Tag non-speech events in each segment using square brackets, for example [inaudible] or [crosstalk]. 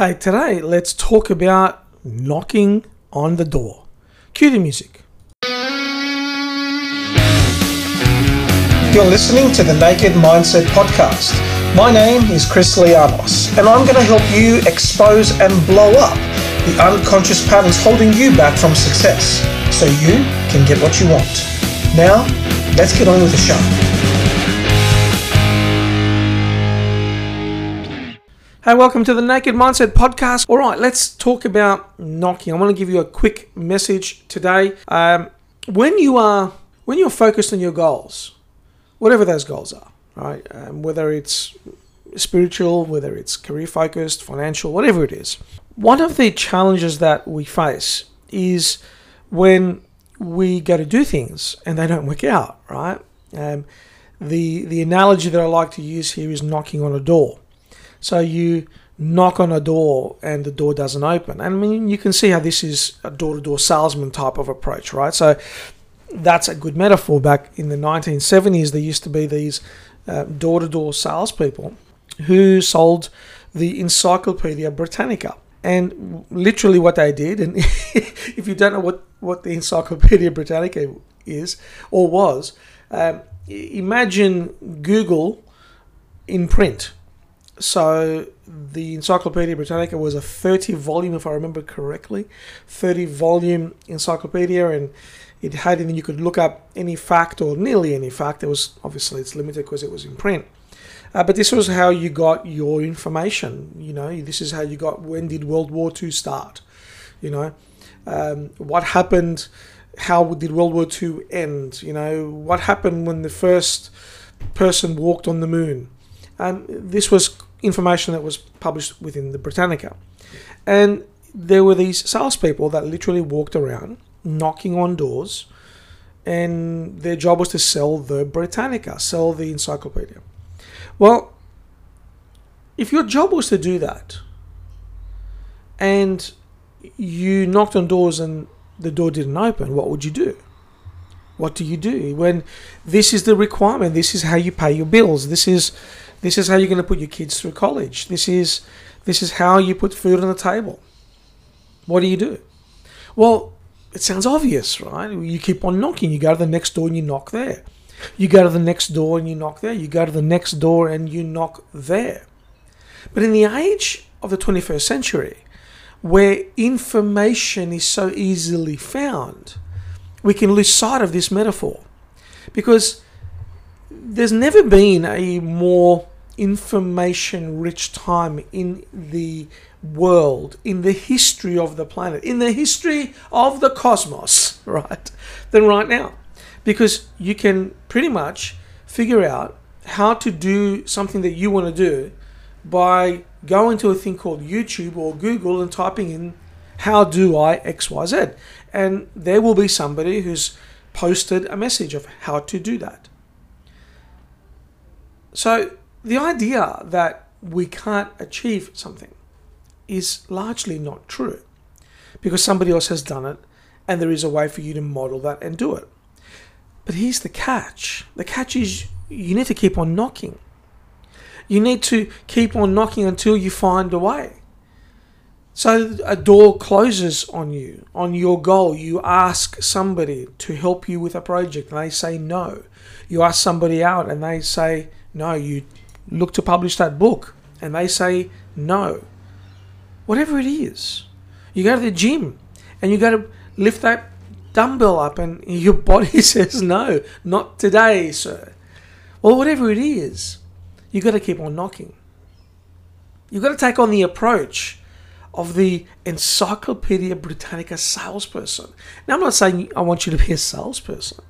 Hey, today let's talk about knocking on the door. Cue the music. You're listening to the Naked Mindset Podcast. My name is Chris Lianos, and I'm going to help you expose and blow up the unconscious patterns holding you back from success so you can get what you want. Now, let's get on with the show. Hey, welcome to the Naked Mindset Podcast. All right, let's talk about knocking. I want to give you a quick message today. Um, when you are when you're focused on your goals, whatever those goals are, right? Um, whether it's spiritual, whether it's career focused, financial, whatever it is. One of the challenges that we face is when we go to do things and they don't work out, right? Um, the the analogy that I like to use here is knocking on a door. So you knock on a door and the door doesn't open. And I mean, you can see how this is a door-to-door salesman type of approach, right? So that's a good metaphor. Back in the 1970s, there used to be these uh, door-to-door salespeople who sold the Encyclopedia Britannica. And literally, what they did, and [laughs] if you don't know what, what the Encyclopedia Britannica is or was, um, imagine Google in print. So the Encyclopedia Britannica was a 30 volume, if I remember correctly, 30 volume encyclopedia, and it had, and you could look up any fact or nearly any fact. It was obviously it's limited because it was in print. Uh, but this was how you got your information. You know, this is how you got when did World War II start? You know, um, what happened? How did World War II end? You know, what happened when the first person walked on the moon? Um, this was information that was published within the Britannica. And there were these salespeople that literally walked around knocking on doors, and their job was to sell the Britannica, sell the encyclopedia. Well, if your job was to do that, and you knocked on doors and the door didn't open, what would you do? What do you do when this is the requirement? This is how you pay your bills. This is this is how you're going to put your kids through college. This is this is how you put food on the table. What do you do? Well, it sounds obvious, right? You keep on knocking. You go to the next door and you knock there. You go to the next door and you knock there. You go to the next door and you knock there. But in the age of the 21st century, where information is so easily found, we can lose sight of this metaphor. Because there's never been a more information rich time in the world, in the history of the planet, in the history of the cosmos, [laughs] right, than right now. Because you can pretty much figure out how to do something that you want to do by going to a thing called YouTube or Google and typing in how do I XYZ. And there will be somebody who's posted a message of how to do that. So the idea that we can't achieve something is largely not true because somebody else has done it and there is a way for you to model that and do it. But here's the catch the catch is you need to keep on knocking. You need to keep on knocking until you find a way. So a door closes on you, on your goal. You ask somebody to help you with a project and they say no. You ask somebody out and they say no. You look to publish that book and they say no. Whatever it is. You go to the gym and you go to lift that dumbbell up and your [laughs] body [laughs] says no, not today, sir. Well, whatever it is, you've got to keep on knocking. You've got to take on the approach of the Encyclopedia Britannica salesperson. Now, I'm not saying I want you to be a salesperson,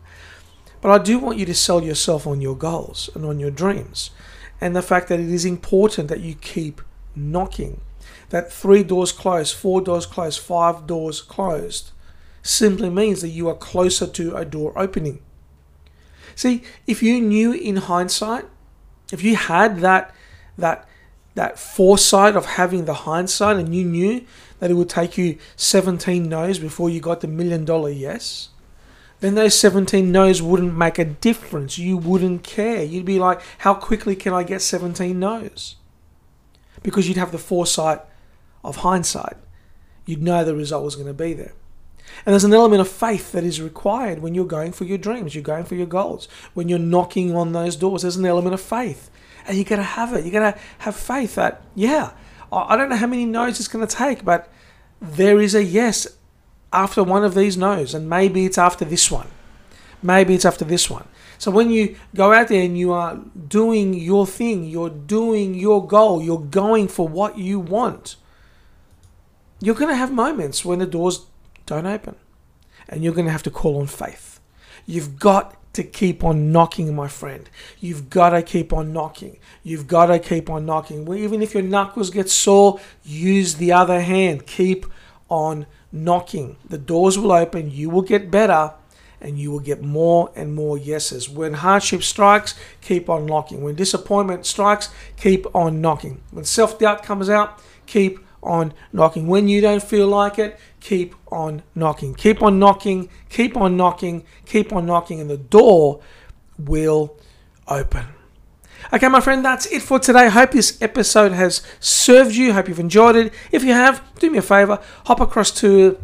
but I do want you to sell yourself on your goals and on your dreams and the fact that it is important that you keep knocking. That three doors closed, four doors closed, five doors closed simply means that you are closer to a door opening. See, if you knew in hindsight, if you had that that that foresight of having the hindsight and you knew that it would take you 17 no's before you got the million dollar yes, then those 17 no's wouldn't make a difference. You wouldn't care. You'd be like, how quickly can I get 17 no's? Because you'd have the foresight of hindsight, you'd know the result was going to be there. And there's an element of faith that is required when you're going for your dreams, you're going for your goals. When you're knocking on those doors, there's an element of faith. And you got to have it. You got to have faith that, yeah, I don't know how many no's it's going to take, but there is a yes after one of these no's. And maybe it's after this one. Maybe it's after this one. So when you go out there and you are doing your thing, you're doing your goal, you're going for what you want, you're going to have moments when the doors don't open. And you're going to have to call on faith. You've got to keep on knocking, my friend. You've got to keep on knocking. You've got to keep on knocking. Even if your knuckles get sore, use the other hand. Keep on knocking. The doors will open. You will get better and you will get more and more yeses. When hardship strikes, keep on knocking. When disappointment strikes, keep on knocking. When self doubt comes out, keep on knocking. When you don't feel like it, keep on knocking. Keep on knocking, keep on knocking, keep on knocking, and the door will open. Okay, my friend, that's it for today. Hope this episode has served you. Hope you've enjoyed it. If you have, do me a favor, hop across to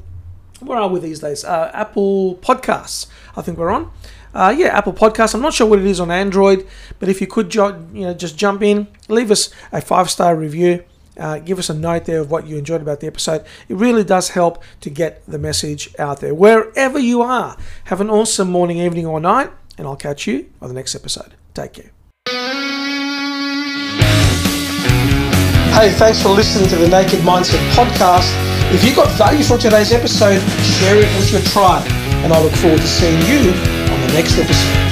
where are we these days? Uh, Apple Podcasts. I think we're on. Uh, yeah, Apple Podcasts. I'm not sure what it is on Android, but if you could, you know, just jump in, leave us a five star review. Uh, give us a note there of what you enjoyed about the episode. It really does help to get the message out there. Wherever you are, have an awesome morning, evening, or night, and I'll catch you on the next episode. Take care. Hey, thanks for listening to the Naked Mindset podcast. If you got value from today's episode, share it with your tribe. And I look forward to seeing you on the next episode.